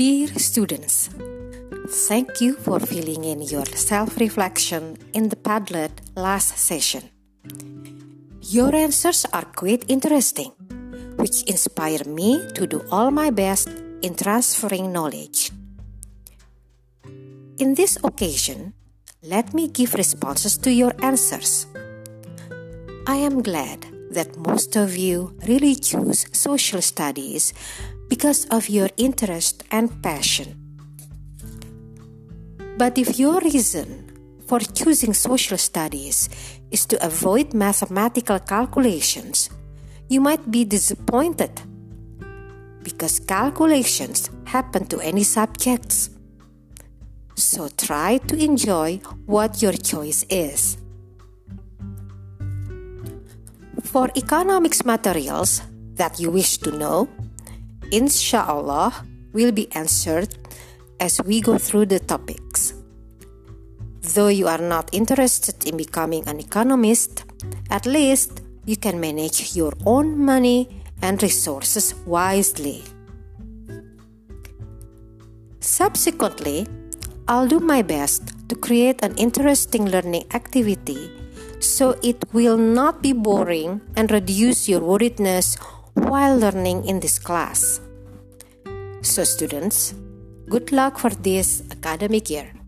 Dear students, thank you for filling in your self reflection in the Padlet last session. Your answers are quite interesting, which inspire me to do all my best in transferring knowledge. In this occasion, let me give responses to your answers. I am glad that most of you really choose social studies because of your interest and passion. But if your reason for choosing social studies is to avoid mathematical calculations, you might be disappointed because calculations happen to any subjects. So try to enjoy what your choice is. For economics materials that you wish to know, inshallah will be answered as we go through the topics. Though you are not interested in becoming an economist, at least you can manage your own money and resources wisely. Subsequently, I'll do my best to create an interesting learning activity so it will not be boring and reduce your worriedness while learning in this class. So, students, good luck for this academic year.